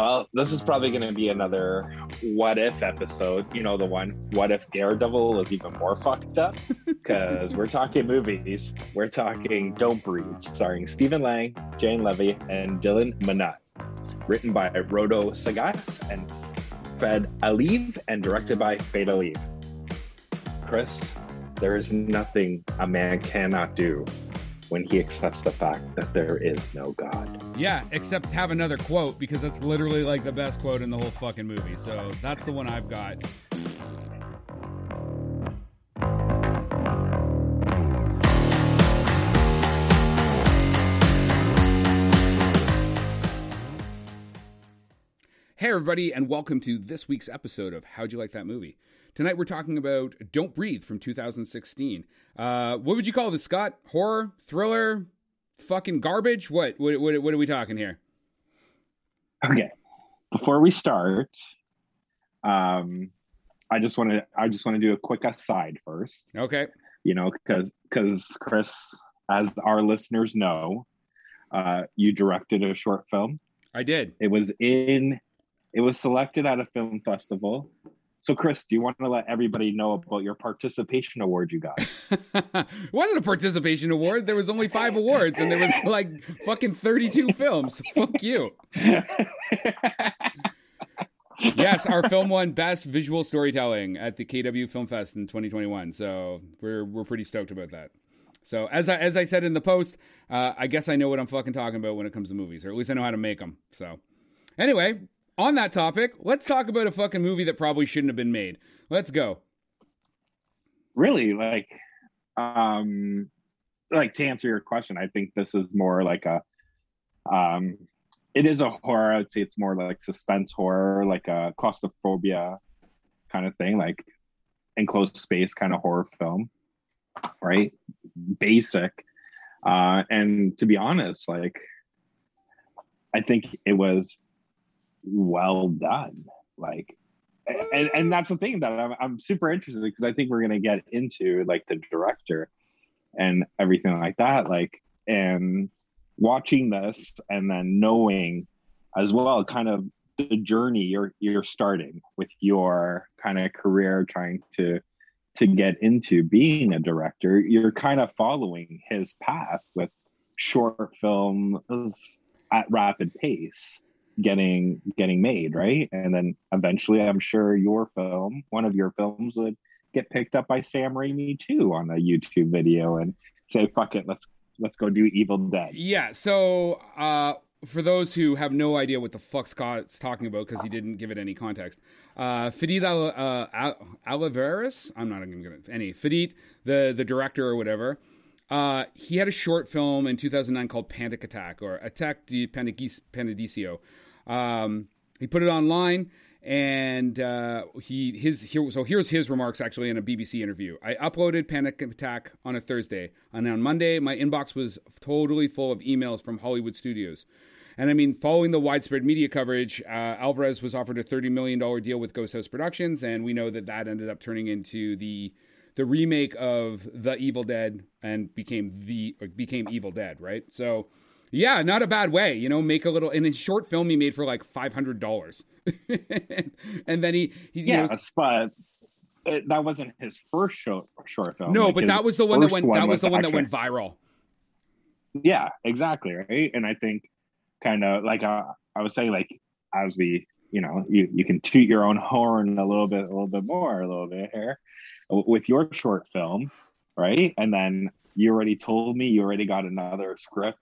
Well, this is probably going to be another what if episode. You know, the one, what if Daredevil was even more fucked up? Because we're talking movies. We're talking Don't Breathe, starring Stephen Lang, Jane Levy, and Dylan Minnette. Written by Rodo Sagas and Fed Aliv, and directed by Fade Aliv. Chris, there is nothing a man cannot do when he accepts the fact that there is no God. Yeah, except have another quote because that's literally like the best quote in the whole fucking movie. So that's the one I've got. Hey, everybody, and welcome to this week's episode of How'd You Like That Movie? Tonight we're talking about Don't Breathe from 2016. Uh, what would you call this, Scott? Horror? Thriller? Fucking garbage? What? What, what, what are we talking here? Okay. Before we start, um, I just want to I just want to do a quick aside first. Okay. You know, because because Chris, as our listeners know, uh, you directed a short film. I did. It was in. It was selected at a film festival. So, Chris, do you want to let everybody know about your participation award you got? it wasn't a participation award. There was only five awards, and there was like fucking thirty-two films. Fuck you. yes, our film won Best Visual Storytelling at the KW Film Fest in 2021. So we're we're pretty stoked about that. So as I as I said in the post, uh, I guess I know what I'm fucking talking about when it comes to movies, or at least I know how to make them. So anyway, on that topic, let's talk about a fucking movie that probably shouldn't have been made. Let's go. Really, like, um, like to answer your question, I think this is more like a, um, it is a horror. I'd say it's more like suspense horror, like a claustrophobia kind of thing, like enclosed space kind of horror film, right? Basic. Uh, and to be honest, like, I think it was well done. Like, and, and that's the thing that I'm, I'm super interested because I think we're going to get into like the director and everything like that. Like, and watching this and then knowing as well kind of the journey you're you're starting with your kind of career trying to to get into being a director you're kind of following his path with short films at rapid pace getting getting made right and then eventually i'm sure your film one of your films would get picked up by sam raimi too on a youtube video and say fuck it let's let's go do evil dead Yeah. So uh, for those who have no idea what the fuck Scott's talking about because he didn't give it any context, uh, Fadid Al- uh, Al- I'm not even gonna any Fadid, the the director or whatever. Uh, he had a short film in 2009 called Panic Attack or Attack di Panadicio. Um, he put it online and uh, he his here so here's his remarks actually in a BBC interview. I uploaded Panic Attack on a Thursday, and on Monday my inbox was totally full of emails from Hollywood studios. And I mean, following the widespread media coverage, uh, Alvarez was offered a thirty million dollar deal with Ghost House Productions, and we know that that ended up turning into the the remake of The Evil Dead and became the became Evil Dead, right? So. Yeah, not a bad way. You know, make a little in a short film he made for like five hundred dollars, and then he he yes you know, but it, that wasn't his first short short film no, Like, but that was the one that went that was the one that went viral. yeah exactly right and i think kind of like uh, i was saying like as we you know you you can toot your own horn a little bit a little bit more a little bit here with your short film right and then you already told me you already got another script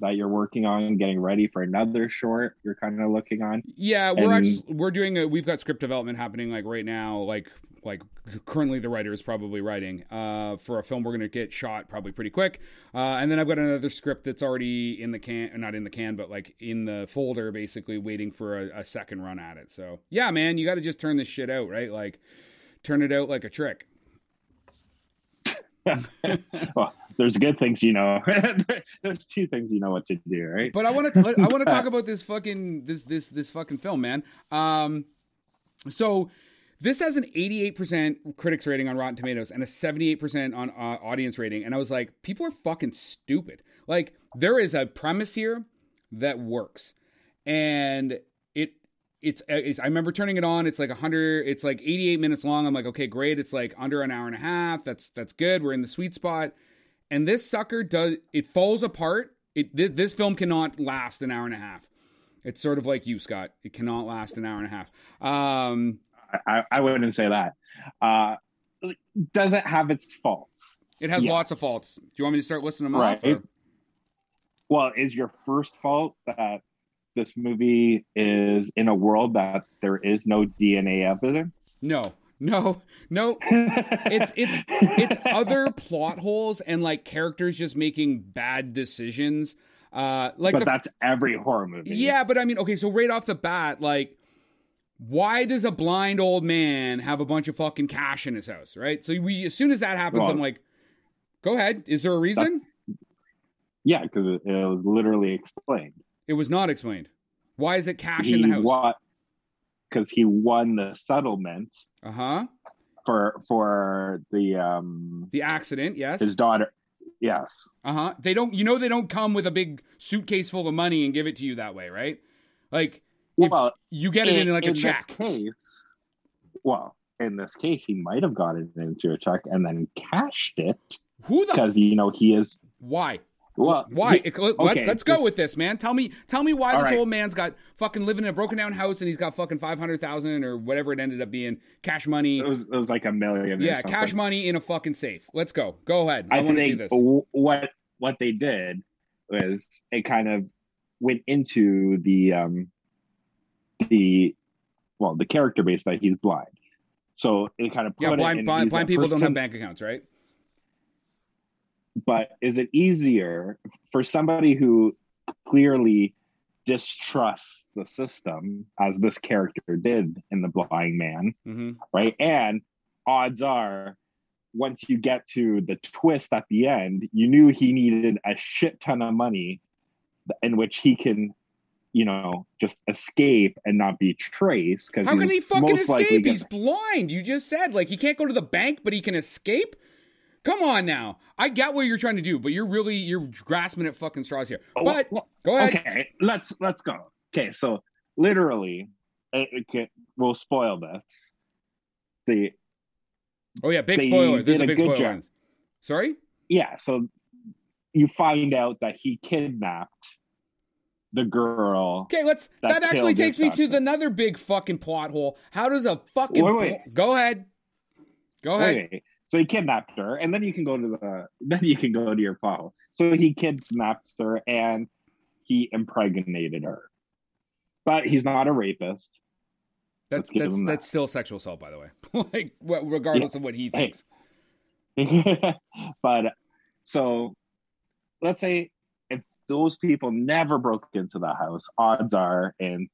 that you're working on getting ready for another short you're kind of looking on Yeah, we're And- actually we're doing a we've got script development happening like right now, like like currently the writer is probably writing uh, for a film we're gonna get shot probably pretty quick, uh, and then I've got another script that's already in the can, not in the can, but like in the folder, basically waiting for a, a second run at it. So yeah, man, you got to just turn this shit out, right? Like turn it out like a trick. well there's good things you know there's two things you know what to do right But I want to I want to talk about this fucking this this this fucking film, man. Um, so this has an 88% critics rating on Rotten Tomatoes and a 78% on uh, audience rating, and I was like, people are fucking stupid. Like there is a premise here that works, and it's, it's I remember turning it on. It's like 100. It's like 88 minutes long. I'm like, okay, great. It's like under an hour and a half. That's that's good. We're in the sweet spot. And this sucker does it falls apart. It this, this film cannot last an hour and a half. It's sort of like you, Scott. It cannot last an hour and a half. Um, I, I wouldn't say that. Uh, does it have its faults? it has Yes. lots of faults. Do you want me to start listing them Right. off? or- Well, is your first fault that this movie is in a world that there is no DNA evidence? no, no, no. It's it's it's other plot holes and like characters just making bad decisions. Uh, like but the that's every horror movie. Yeah, but I mean, okay, so right off the bat, like, why does a blind old man have a bunch of fucking cash in his house, right? So we, as soon as that happens, Well- I'm like, go ahead. Is there a reason? yeah, because it, it was literally explained. It was not explained. Why is it cash in the house? What? Because he won the settlement Uh huh. for for the um The accident, yes. his daughter. Yes. Uh huh. They don't, you know, they don't come with a big suitcase full of money and give it to you that way, right? Like, well, you get it in, like a this check. case, well, in this case, he might have got it into a check and then cashed it Who the? because you know he is. why? Well, Why? he- It- let, okay, us go with this, man. Tell me, tell me why this right. old man's got fucking living in a broken down house and he's got fucking five hundred thousand or whatever it ended up being cash money. it was it was like a million. or Yeah, cash money in a fucking safe. Let's go. Go ahead. I, I want to see this. what what they did was it kind of went into the um the well the character base that he's blind. So it kind of put Yeah, it blind in blind, blind people don't have bank accounts, right? But is it easier for somebody who clearly distrusts the system, as this character did in the blind man, hmm right? And odds are, once you get to the twist at the end, you knew he needed a shit ton of money in which he can, you know, just escape and not be traced. Because How can he fucking escape? He's blind. You just said like he can't go to the bank, but he can escape. Come on now. I get what you're trying to do, but you're really you're grasping at fucking straws here. Oh, But well, go ahead. okay, let's let's go. Okay, so literally, it, it can, we'll spoil this. The Oh yeah, big spoiler. There's a a big good spoiler. job. Sorry? yeah, so you find out that he kidnapped the girl. Okay, let's. That, That actually takes me to the another big fucking plot hole. How does a fucking Wait, wait. go ahead? Go ahead. So he kidnapped her, and then you can go to the then you can go to your file. So he kidnapped her and he impregnated her, but he's not a rapist. That's that's that. that's still sexual assault, by the way. like, regardless of what he thinks. but so let's say if those people never broke into the house, odds are in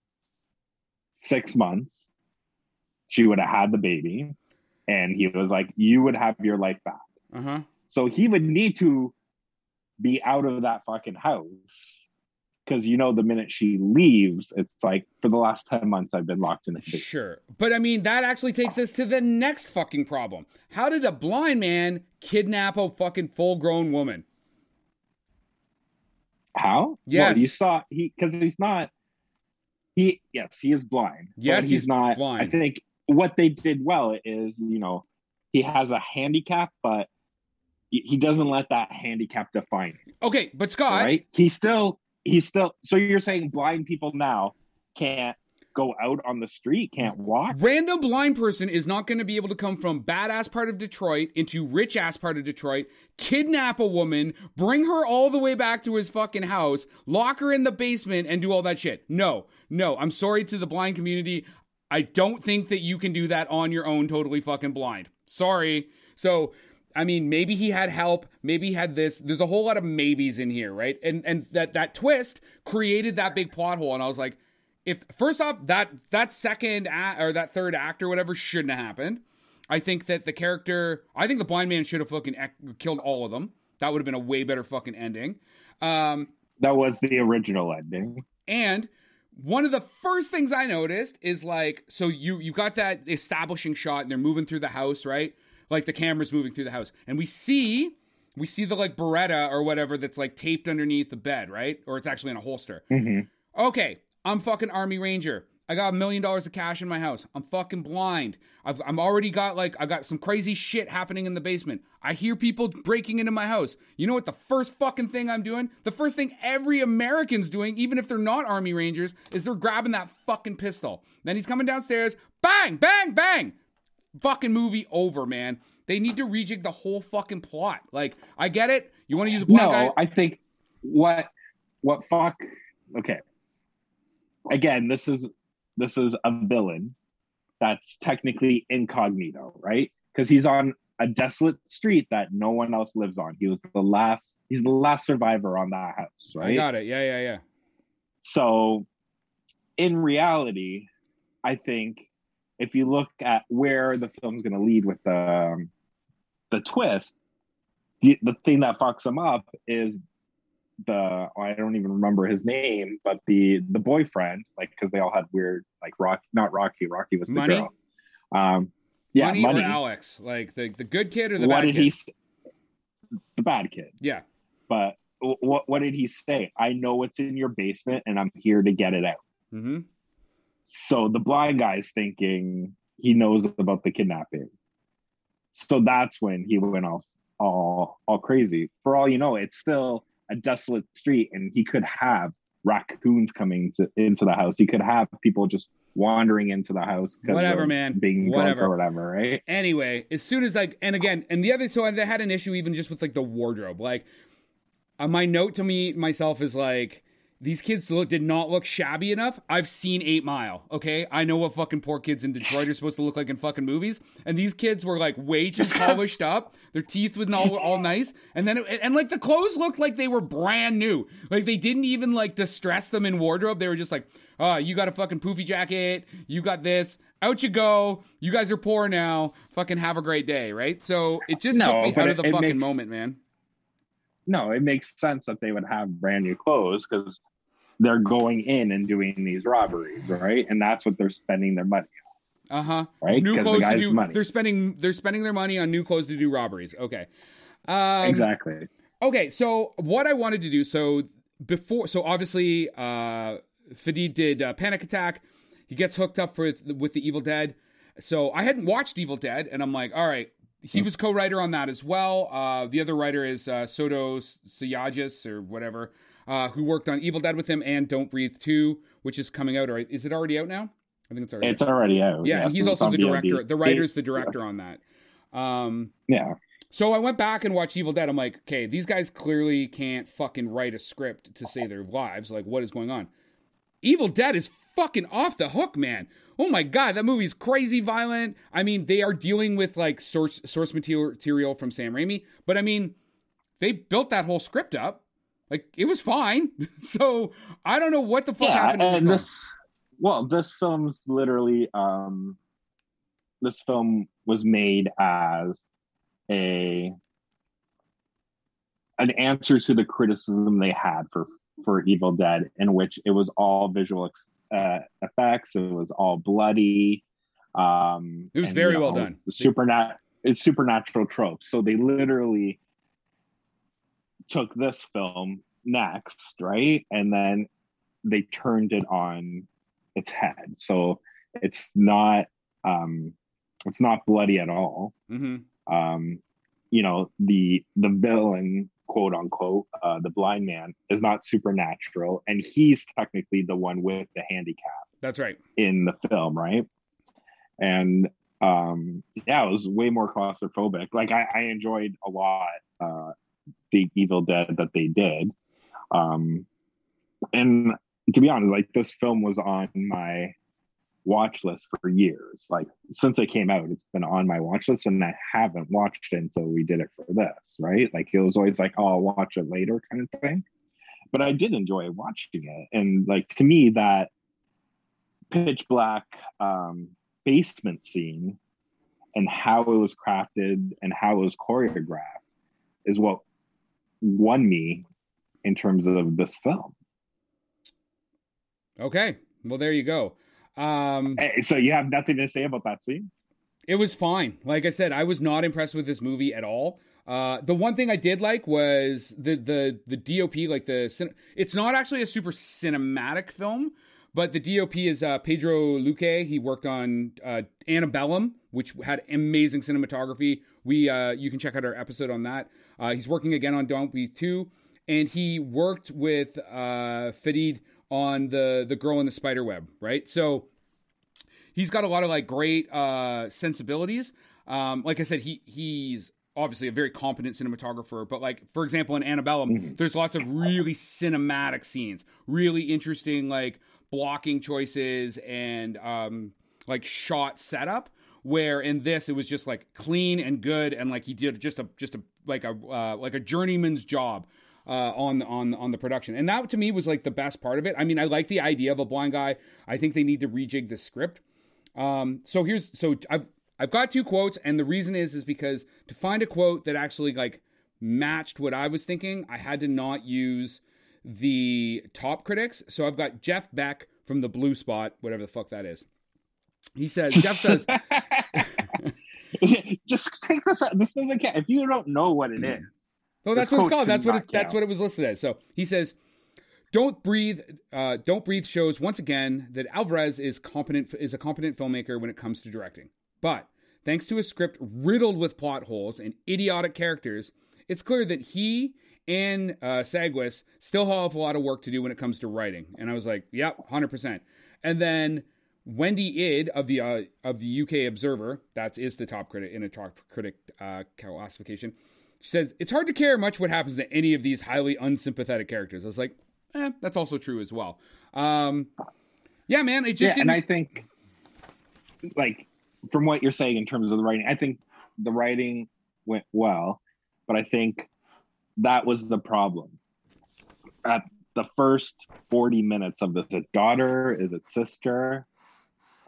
six months she would have had the baby, and he was like, "You would have your life back." Uh huh. So he would need to be out of that fucking house. Because you know, the minute she leaves, it's like for the last 10 months, I've been locked in a cage. Sure, but I mean that actually takes us to the next fucking problem. How did a blind man kidnap a fucking full-grown woman? How? Yes. Well, you saw he because he's not. He yes, he is blind. Yes, he's, he's not. blind. I think what they did well is you know he has a handicap, but he he doesn't let that handicap define him. Okay, but Scott, right? He's still he's still. So you're saying blind people now can't go out on the street, can't walk? random blind person is not going to be able to come from badass part of Detroit into rich ass part of Detroit, kidnap a woman, bring her all the way back to his fucking house, lock her in the basement, and do all that shit. No, no, I'm sorry to the blind community. I don't think that you can do that on your own, totally fucking blind. Sorry. So, I mean, maybe he had help. Maybe he had this. There's a whole lot of maybes in here, right? And and that that twist created that big plot hole. And I was like, if first off that that second act or that third act or whatever shouldn't have happened. I think that the character, I think the blind man should have fucking killed all of them. That would have been a way better fucking ending. Um, That was the original ending. and one of the first things I noticed is like, so you you got that establishing shot, and they're moving through the house, right? Like the camera's moving through the house, and we see we see the like Beretta or whatever that's like taped underneath the bed, right? Or it's actually in a holster. hmm Okay, I'm fucking Army Ranger. I got a million dollars of cash in my house. I'm fucking blind. I've I'm already got like I got some crazy shit happening in the basement. I hear people breaking into my house. You know what the first fucking thing I'm doing? The first thing every American's doing, even if they're not Army Rangers, is they're grabbing that fucking pistol. Then he's coming downstairs, bang, bang, bang. Fucking movie over, man. They need to rejig the whole fucking plot. Like, I get it. You want to use a black no, guy? I think what what fuck okay. Again, this is this is a villain that's technically incognito, right? Because he's on a desolate street that no one else lives on. He was the last he's the last survivor on that house, right? I got it. Yeah, yeah, yeah. So in reality, I think if you look at where the film's going to lead with the um, the twist, the, the thing that fucks him up is the oh, I don't even remember his name, but the the boyfriend, like because they all had weird like Rocky, not Rocky. Rocky was the Money? girl. Um, yeah, money, money. or Alex? Like the, the good kid or the what bad did kid? he? The bad kid. Yeah. But what what did he say? I know what's in your basement, and I'm here to get it out. Mm-hmm. So the blind guy's thinking he knows about the kidnapping. So that's when he went off all all crazy. For all you know, it's still a desolate street, and he could have raccoons coming to, into the house. He could have people just wandering into the house. Whatever, man. Being Whatever. or whatever, right? Anyway, as soon as like, and again, and the other, so they had an issue even just with like the wardrobe. Like, uh, my note to me myself is like, these kids look, did not look shabby enough. I've seen Eight Mile. Okay, I know what fucking poor kids in Detroit are supposed to look like in fucking movies, and these kids were like way too polished up. Their teeth were all all nice, and then it, and like the clothes looked like they were brand new. Like they didn't even like distress them in wardrobe. They were just like, oh, you got a fucking poofy jacket. You got this. Out you go. You guys are poor now. Fucking have a great day, right? So it just No, took me out it- of the fucking makes- moment, man. No, it makes sense that they would have brand new clothes because they're going in and doing these robberies, right? And that's what they're spending their money, on. Uh huh. right? New 'Cause the clothes to do. money. They're spending. They're spending their money on new clothes to do robberies. Okay. Um, exactly. Okay, so what I wanted to do, so before, so obviously, uh, Fadid did uh, Panic Attack. He gets hooked up for with the Evil Dead. So I hadn't watched Evil Dead, and I'm like, all right. He was co-writer on that as well. Uh, the other writer is uh, Soto Sayagues or whatever, uh, who worked on Evil Dead with him and Don't Breathe 2, which is coming out. Or is it already out now? I think it's already. It's already out. yeah, and he's so also the director. The writer's the director on that. Um, Yeah. so I went back and watched Evil Dead. I'm like, okay, these guys clearly can't fucking write a script to save their lives. Like, what is going on? Evil Dead is fucking off the hook, man. Oh my god, that movie's crazy violent. I mean, they are dealing with like source source material from Sam Raimi, but I mean, they built that whole script up. Like, it was fine. so I don't know what the fuck yeah, happened. in and this this, well, this film's literally, um, this film was made as a an answer to the criticism they had for for Evil Dead, in which it was all visual ex- uh, effects, it was all bloody. Um, It was and, very you well done. Supernat, it's supernatural tropes. So they literally took this film next, right? And then they turned it on its head. So it's not um it's not bloody at all. hmm Um you know, the the villain, quote unquote, uh the blind man is not supernatural and he's technically the one with the handicap That's right. in the film, right? And um yeah, it was way more claustrophobic. Like I, I enjoyed a lot uh the Evil Dead that they did. Um and to be honest, like this film was on my watch list for years. Like since it came out, it's been on my watch list and I haven't watched it until we did it for this, right? Like it was always like, oh, I'll watch it later kind of thing. But I did enjoy watching it. And like to me, that pitch black um basement scene and how it was crafted and how it was choreographed is what won me in terms of this film. Okay. Well, there you go. Um, So you have nothing to say about that scene? It was fine. Like I said, I was not impressed with this movie at all. Uh, the one thing I did like was the the the DOP, like the cin- it's not actually a super cinematic film, But the DOP is uh, Pedro Luque. He worked on uh, Antebellum, which had amazing cinematography. We uh, you can check out our episode on that. Uh, he's working again on Don't Breathe 2, and he worked with uh, Fadid on the the Girl in the Spider Web, right? So he's got a lot of like great uh, sensibilities. Um, like I said, he he's obviously a very competent cinematographer, but like for example in Antebellum, mm-hmm. there's lots of really cinematic scenes, really interesting like blocking choices and um, like shot setup. Where in this it was just like clean and good, and like he did just a just a like a uh, like a journeyman's job uh, on on on the production, and that to me was like the best part of it. I mean, I like the idea of a blind guy. I think they need to rejig the script. Um, so here's so I've I've got two quotes, and the reason is is because to find a quote that actually like matched what I was thinking, I had to not use the top critics. So I've got Jeff Beck from the Blu Spot, whatever the fuck that is. He says, Jeff says, just take this. This doesn't count if you don't know what it is. Oh, that's what it's called. That's what it, that's what it was listed as. So he says, "Don't breathe, uh, don't breathe." Shows once again that Alvarez is competent is a competent filmmaker when it comes to directing. But thanks to a script riddled with plot holes and idiotic characters, it's clear that he and uh, Sagues still have a lot of work to do when it comes to writing. And I was like, "Yep, hundred percent." And then Wendy Ide of the uh, of the UK Observer, that is the top critic in a top critic uh, classification. She says it's hard to care much what happens to any of these highly unsympathetic characters. I was like, eh, that's also true as well. Um, yeah, man, it just yeah, and I think like from what you're saying in terms of the writing, I think the writing went well, but I think that was the problem. At the first 40 minutes of this, is it daughter? Is it sister?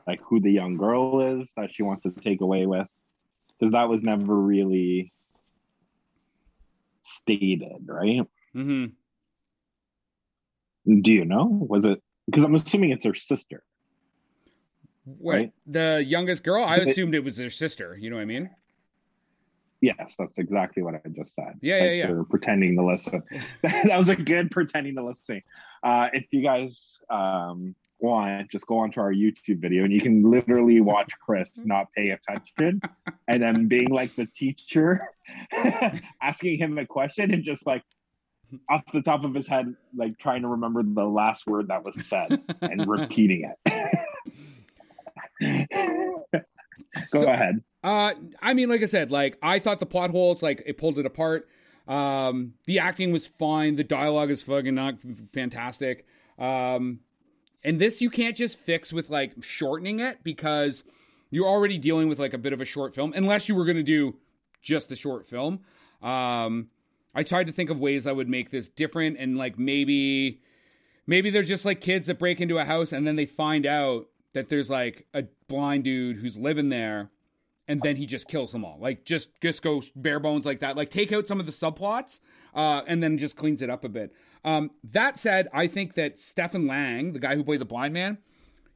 Like who the young girl is that she wants to take away with? Because that was never really stated, right? Mm-hmm. Do you know? Was it because I'm assuming it's her sister? Wait, right? the youngest girl? I assumed it was her sister. You know what I mean? Yes, that's exactly what I just said. Yeah, Thanks yeah, yeah. pretending to listen. that was a good pretending to listen. Uh, if you guys um, want, just go onto our YouTube video and you can literally watch Chris not pay attention and then being like the teacher asking him a question and just like off the top of his head, like trying to remember the last word that was said and repeating it. Go so, ahead. Uh, I mean, like I said, like I thought the plot holes, like it pulled it apart. Um, the acting was fine. The dialogue is fucking not fantastic. Um, and this you can't just fix with like shortening it because you're already dealing with like a bit of a short film, unless you were going to do just a short film. Um, I tried to think of ways I would make this different and like maybe maybe they're just like kids that break into a house and then they find out that there's like a blind dude who's living there and then he just kills them all. Like just just goes bare bones like that. Like take out some of the subplots uh, and then just cleans it up a bit. Um, that said, I think that Stephen Lang, the guy who played the blind man,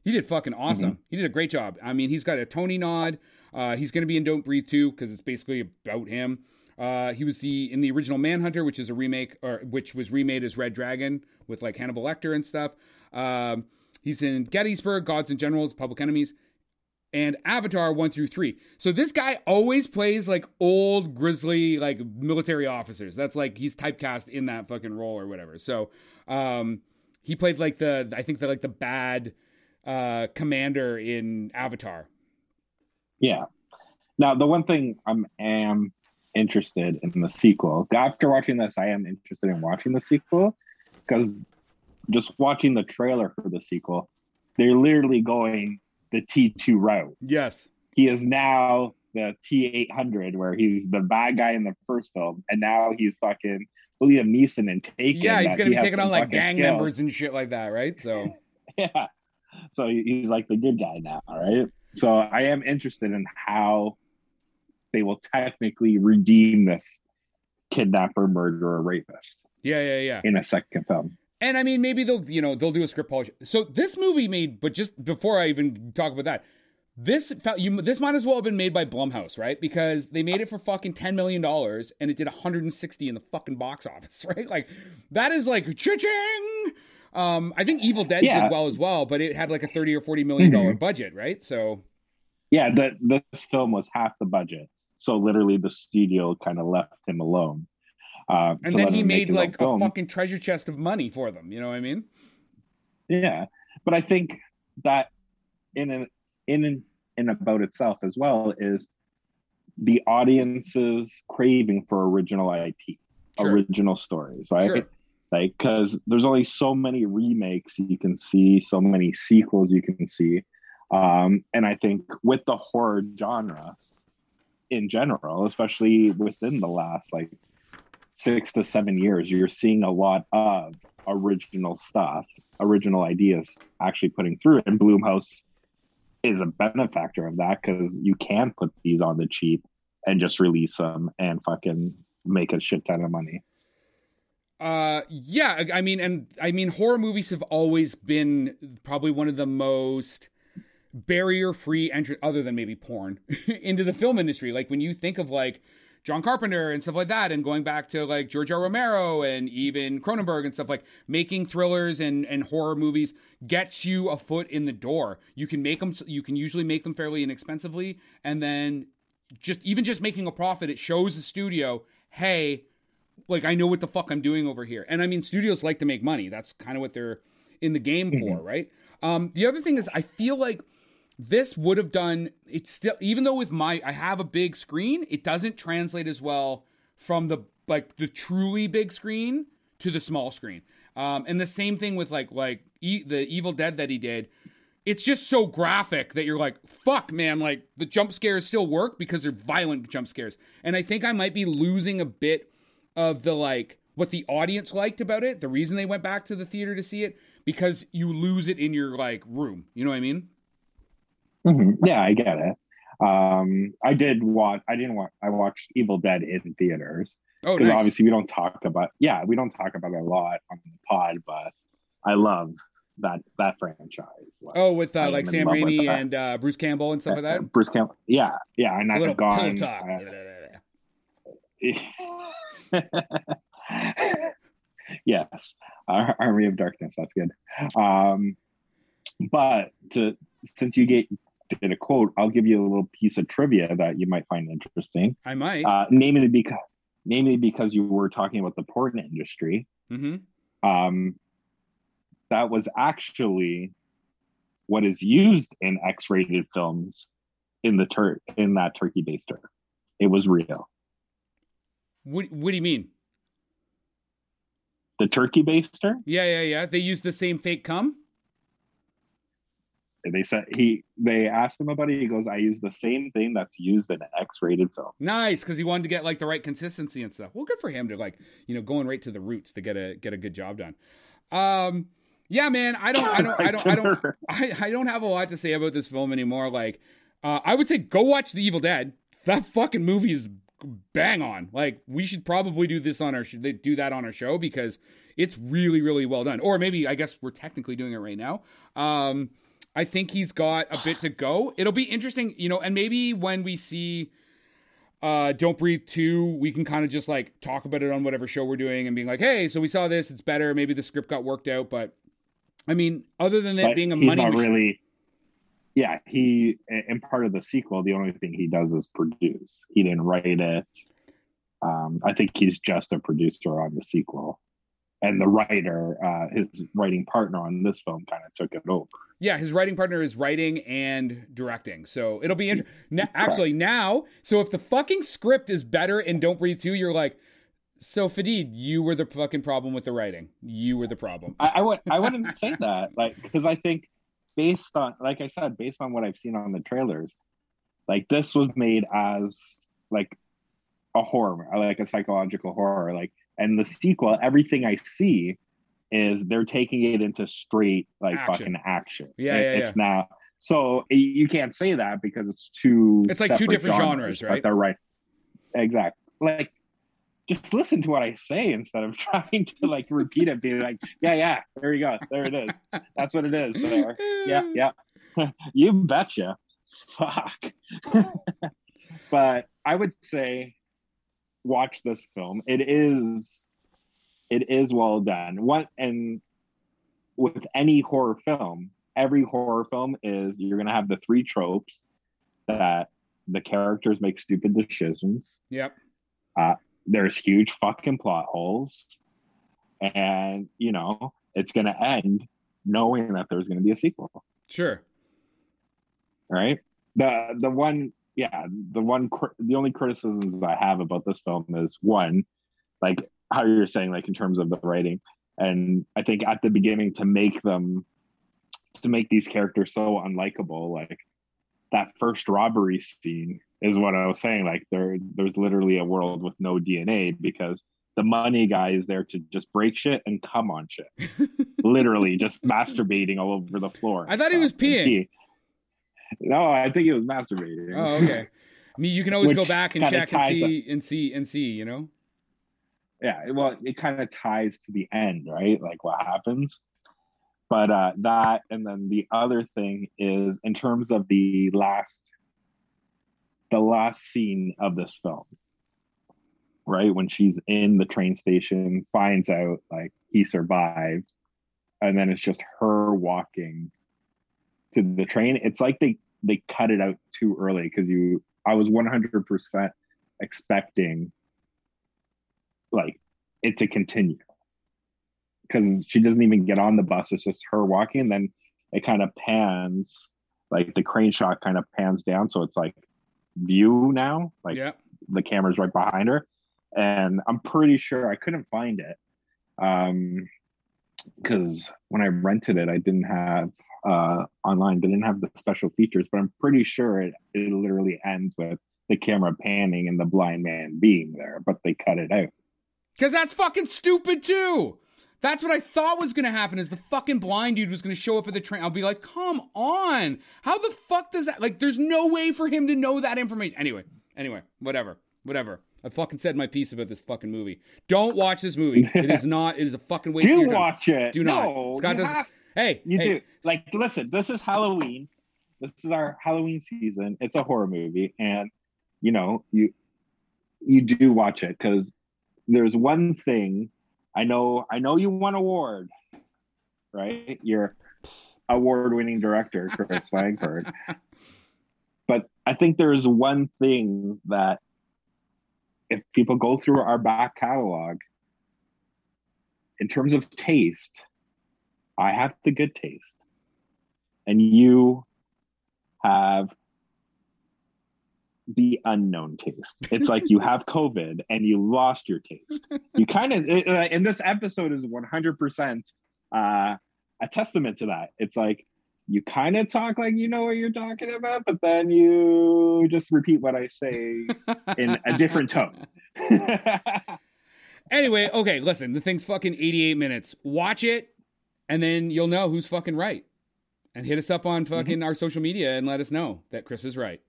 he did fucking awesome. Mm-hmm. He did a great job. I mean, he's got a Tony nod. Uh, he's going to be in Don't Breathe too because it's basically about him. Uh, he was the in the original Manhunter, which is a remake, or which was remade as Red Dragon with like Hannibal Lecter and stuff. Um, he's in Gettysburg, Gods and Generals, Public Enemies, and Avatar one through three. So this guy always plays like old grizzly like military officers. That's like he's typecast in that fucking role or whatever. So um, he played like the I think the like the bad uh, commander in Avatar. Yeah. Now the one thing I'm am interested in the sequel. After watching this, I am interested in watching the sequel because just watching the trailer for the sequel, they're literally going the T2 route. Yes. He is now the T800, where he's the bad guy in the first film, and now he's fucking Liam Neeson and taking Yeah, he's gonna be taking on like gang members and shit like that, right? So, yeah. So he's like the good guy now, right? So I am interested in how they will technically redeem this kidnapper, murderer, rapist. Yeah, yeah, yeah. In a second film. And I mean, maybe they'll you know they'll do a script polish. So this movie made, but just before I even talk about that, this you this might as well have been made by Blumhouse, right? Because they made it for fucking ten million dollars and it did 160 in the fucking box office, right? Like that is like cha-ching. Um, I think Evil Dead Yeah. did well as well, but it had like a thirty or forty million dollar Mhm. budget, right? So Yeah, the, this film was half the budget, so literally the studio kind of left him alone. Uh, and then he made like a film. fucking treasure chest of money for them. You know what I mean? Yeah, but I think that in an in and in about itself as well is the audience's craving for original IP, Sure. original stories, right? Sure. Like, because there's only so many remakes you can see, so many sequels you can see, um, and I think with the horror genre in general, especially within the last like six to seven years, you're seeing a lot of original stuff, original ideas actually putting through. And Blumhouse is a benefactor of that because you can put these on the cheap and just release them and fucking make a shit ton of money. Uh, yeah, I mean, and I mean, horror movies have always been probably one of the most barrier-free entry, other than maybe porn, into the film industry. Like when you think of like John Carpenter and stuff like that, and going back to like George R. Romero and even Cronenberg and stuff like making thrillers and and horror movies gets you a foot in the door. You can make them. You can usually make them fairly inexpensively, and then just even just making a profit, it shows the studio, hey, like I know what the fuck I'm doing over here. And I mean, studios like to make money. That's kind of what they're in the game for, right? Um, the other thing is, I feel like this would have done. It's still, even though with my, I have a big screen, it doesn't translate as well from the like the truly big screen to the small screen. Um, and the same thing with like like e- the Evil Dead that he did. It's just so graphic that you're like, fuck, man. Like the jump scares still work because they're violent jump scares. And I think I might be losing a bit of the like what the audience liked about it. The reason they went back to the theater to see it because you lose it in your like room. You know what I mean? Mhm. Yeah, I get it. Um, I did watch. I didn't watch. I watched Evil Dead in theaters Oh, because nice. obviously we don't talk about. Yeah, we don't talk about it a lot on the pod, but I love that that franchise. Like, Oh, with uh, like Sam Raimi and uh, Bruce Campbell and stuff like that. Bruce Campbell. Yeah, yeah, and I've gone. talk. uh, yes, Ar- Army of Darkness. That's good. Um, but to since you get did a quote, I'll give you a little piece of trivia that you might find interesting. I might. Uh, namely because namely because you were talking about the porn industry. hmm Um, that was actually what is used in X-rated films in the tur- in that turkey baster. It was real. What What do you mean? The turkey baster. Yeah, yeah, yeah. They use the same fake cum. They said he. They asked him about it. He goes, "I use the same thing that's used in an X-rated film." Nice, because he wanted to get like the right consistency and stuff. Well, good for him to like you know going right to the roots to get a get a good job done. Um, yeah, man. I don't, I don't, I don't, I don't, I, I don't have a lot to say about this film anymore. Like, uh, I would say go watch The Evil Dead. That fucking movie is bang on. Like, we should probably do this on our should they do that on our show because it's really, really well done. Or maybe I guess we're technically doing it right now. Um, I think he's got a bit to go. It'll be interesting, you know, and maybe when we see uh Don't Breathe 2, we can kind of just like talk about it on whatever show we're doing and being like, "Hey, so we saw this, it's better, maybe the script got worked out." But I mean, other than it being a he's money not machine, really. Yeah, he in part of the sequel, the only thing he does is produce. He didn't write it. Um, I think he's just a producer on the sequel, and the writer, uh, his writing partner on this film, kind of took it over. yeah, his writing partner is writing and directing. So it'll be interesting. actually, now, so if the fucking script is better in Don't Breathe 2, you're like, so Fadid, you were the fucking problem with the writing. You were the problem. I, I would I wouldn't say that like because I think based on like I said based on what I've seen on the trailers, like this was made as like a horror like a psychological horror like and the sequel everything I see is they're taking it into straight like Action. fucking action. Yeah, It- yeah, it's not so y- you can't say that because it's two. It's like two different genres, right? But they're right. Exactly. Like just listen to what I say instead of trying to like repeat it, being like, yeah, yeah, there you go. There it is. That's what it is. There. Yeah, yeah. you betcha. Fuck. but I would say watch this film. It is it is well done. What and with any horror film, every horror film is you're gonna have the three tropes that the characters make stupid decisions. Yep. Uh, there's huge fucking plot holes, and you know it's gonna end knowing that there's gonna be a sequel. Sure. Right. The the one yeah the one the only criticisms I have about this film is one like how you're saying like in terms of the writing. And I think at the beginning to make them to make these characters so unlikable like that first robbery scene is what I was saying like there there's literally a world with no DNA because the money guy is there to just break shit and come on shit. Literally just masturbating all over the floor. I thought he was uh, peeing no I think it was masturbating. Oh okay. I mean you can always Which go back and check and see up. and see and see you know? Yeah well it kind of ties to the end right? Like what happens? But uh that and then the other thing is in terms of the last the last scene of this film right? When she's in the train station finds out like he survived and then it's just her walking to the train. It's like they they cut it out too early because you i was 100% expecting like it to continue because she doesn't even get on the bus it's just her walking and then it kind of pans like the crane shot kind of pans down so it's like view now like yeah. the camera's right behind her and i'm pretty sure i couldn't find it um because when i rented it i didn't have uh online they didn't have the special features but i'm pretty sure it, it literally ends with the camera panning and the blind man being there but they cut it out because that's fucking stupid too. That's what I thought was going to happen is the fucking blind dude was going to show up at the train. I'll be like, come on. How the fuck does that, like, there's no way for him to know that information. Anyway, anyway, whatever, whatever. I fucking said my piece about this fucking movie. Don't watch this movie. It is not, it is a fucking waste do watch it. Do not. No, Scott does have, Hey, you hey. do. Like, listen, this is Halloween. This is our Halloween season. It's a horror movie. And, you know, you, you do watch it because there's one thing I know I know you won award, right? You're award-winning director, Chris Langford. but I think there's one thing that if people go through our back catalog, in terms of taste, I have the good taste. And you have the unknown taste. It's like you have COVID and you lost your taste. You kind of, and this episode is 100% uh, a testament to that. It's like you kind of talk like you know what you're talking about, but then you just repeat what I say in a different tone. anyway, okay, listen, the thing's fucking 88 minutes. Watch it, and then you'll know who's fucking right. And hit us up on fucking mm-hmm. our social media and let us know that Chris is right.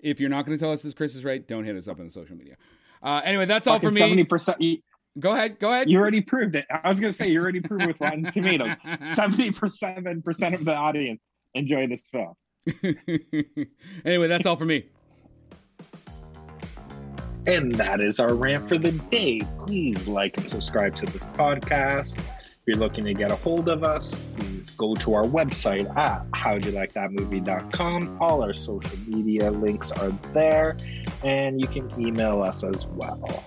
If you're not going to tell us this Chris is right, don't hit us up on the social media. Uh, anyway, that's all for me. Seventy percent. Go ahead. Go ahead. You already proved it. I was going to say you already proved with Rotten Tomatoes. Seventy percent percent of the audience enjoy this film. anyway, that's all for me. And that is our rant for the day. Please like and subscribe to this podcast. If you're looking to get a hold of us, please go to our website at howdyoulikethatmovie.com. All our social media links are there, and you can email us as well.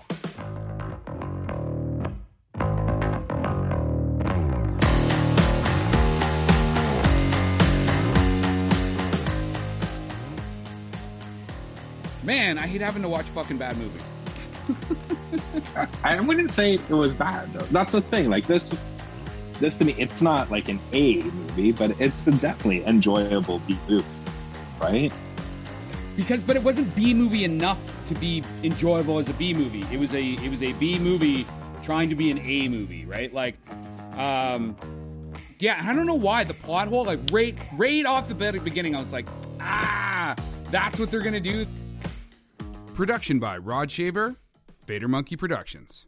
I hate having to watch fucking bad movies. I wouldn't say it was bad though. That's the thing. Like this this to me, it's not like an A movie, but it's a definitely enjoyable B movie, right? Because, but it wasn't B movie enough to be enjoyable as a B movie. It was a it was a B movie trying to be an A movie, right? Like, um, yeah, I don't know why the plot hole, like right right off the beginning, I was like, ah, that's what they're gonna do. Production by Rod Shaver, Vader Monkey Productions.